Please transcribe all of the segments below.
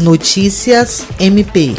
Notícias MP.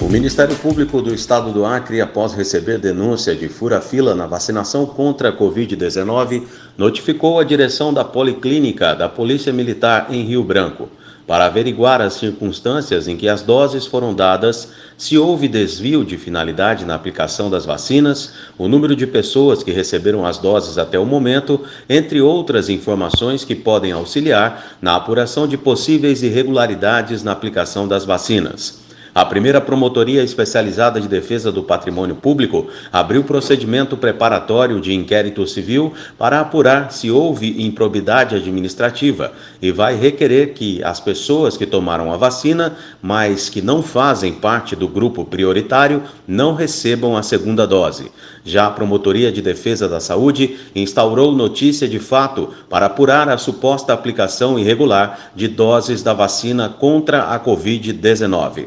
O Ministério Público do Estado do Acre, após receber denúncia de fura-fila na vacinação contra a Covid-19, notificou a direção da Policlínica da Polícia Militar em Rio Branco para averiguar as circunstâncias em que as doses foram dadas, se houve desvio de finalidade na aplicação das vacinas, o número de pessoas que receberam as doses até o momento, entre outras informações que podem auxiliar na apuração de possíveis irregularidades na aplicação das vacinas. A primeira Promotoria Especializada de Defesa do Patrimônio Público abriu procedimento preparatório de inquérito civil para apurar se houve improbidade administrativa e vai requerer que as pessoas que tomaram a vacina, mas que não fazem parte do grupo prioritário, não recebam a segunda dose. Já a Promotoria de Defesa da Saúde instaurou notícia de fato para apurar a suposta aplicação irregular de doses da vacina contra a Covid-19.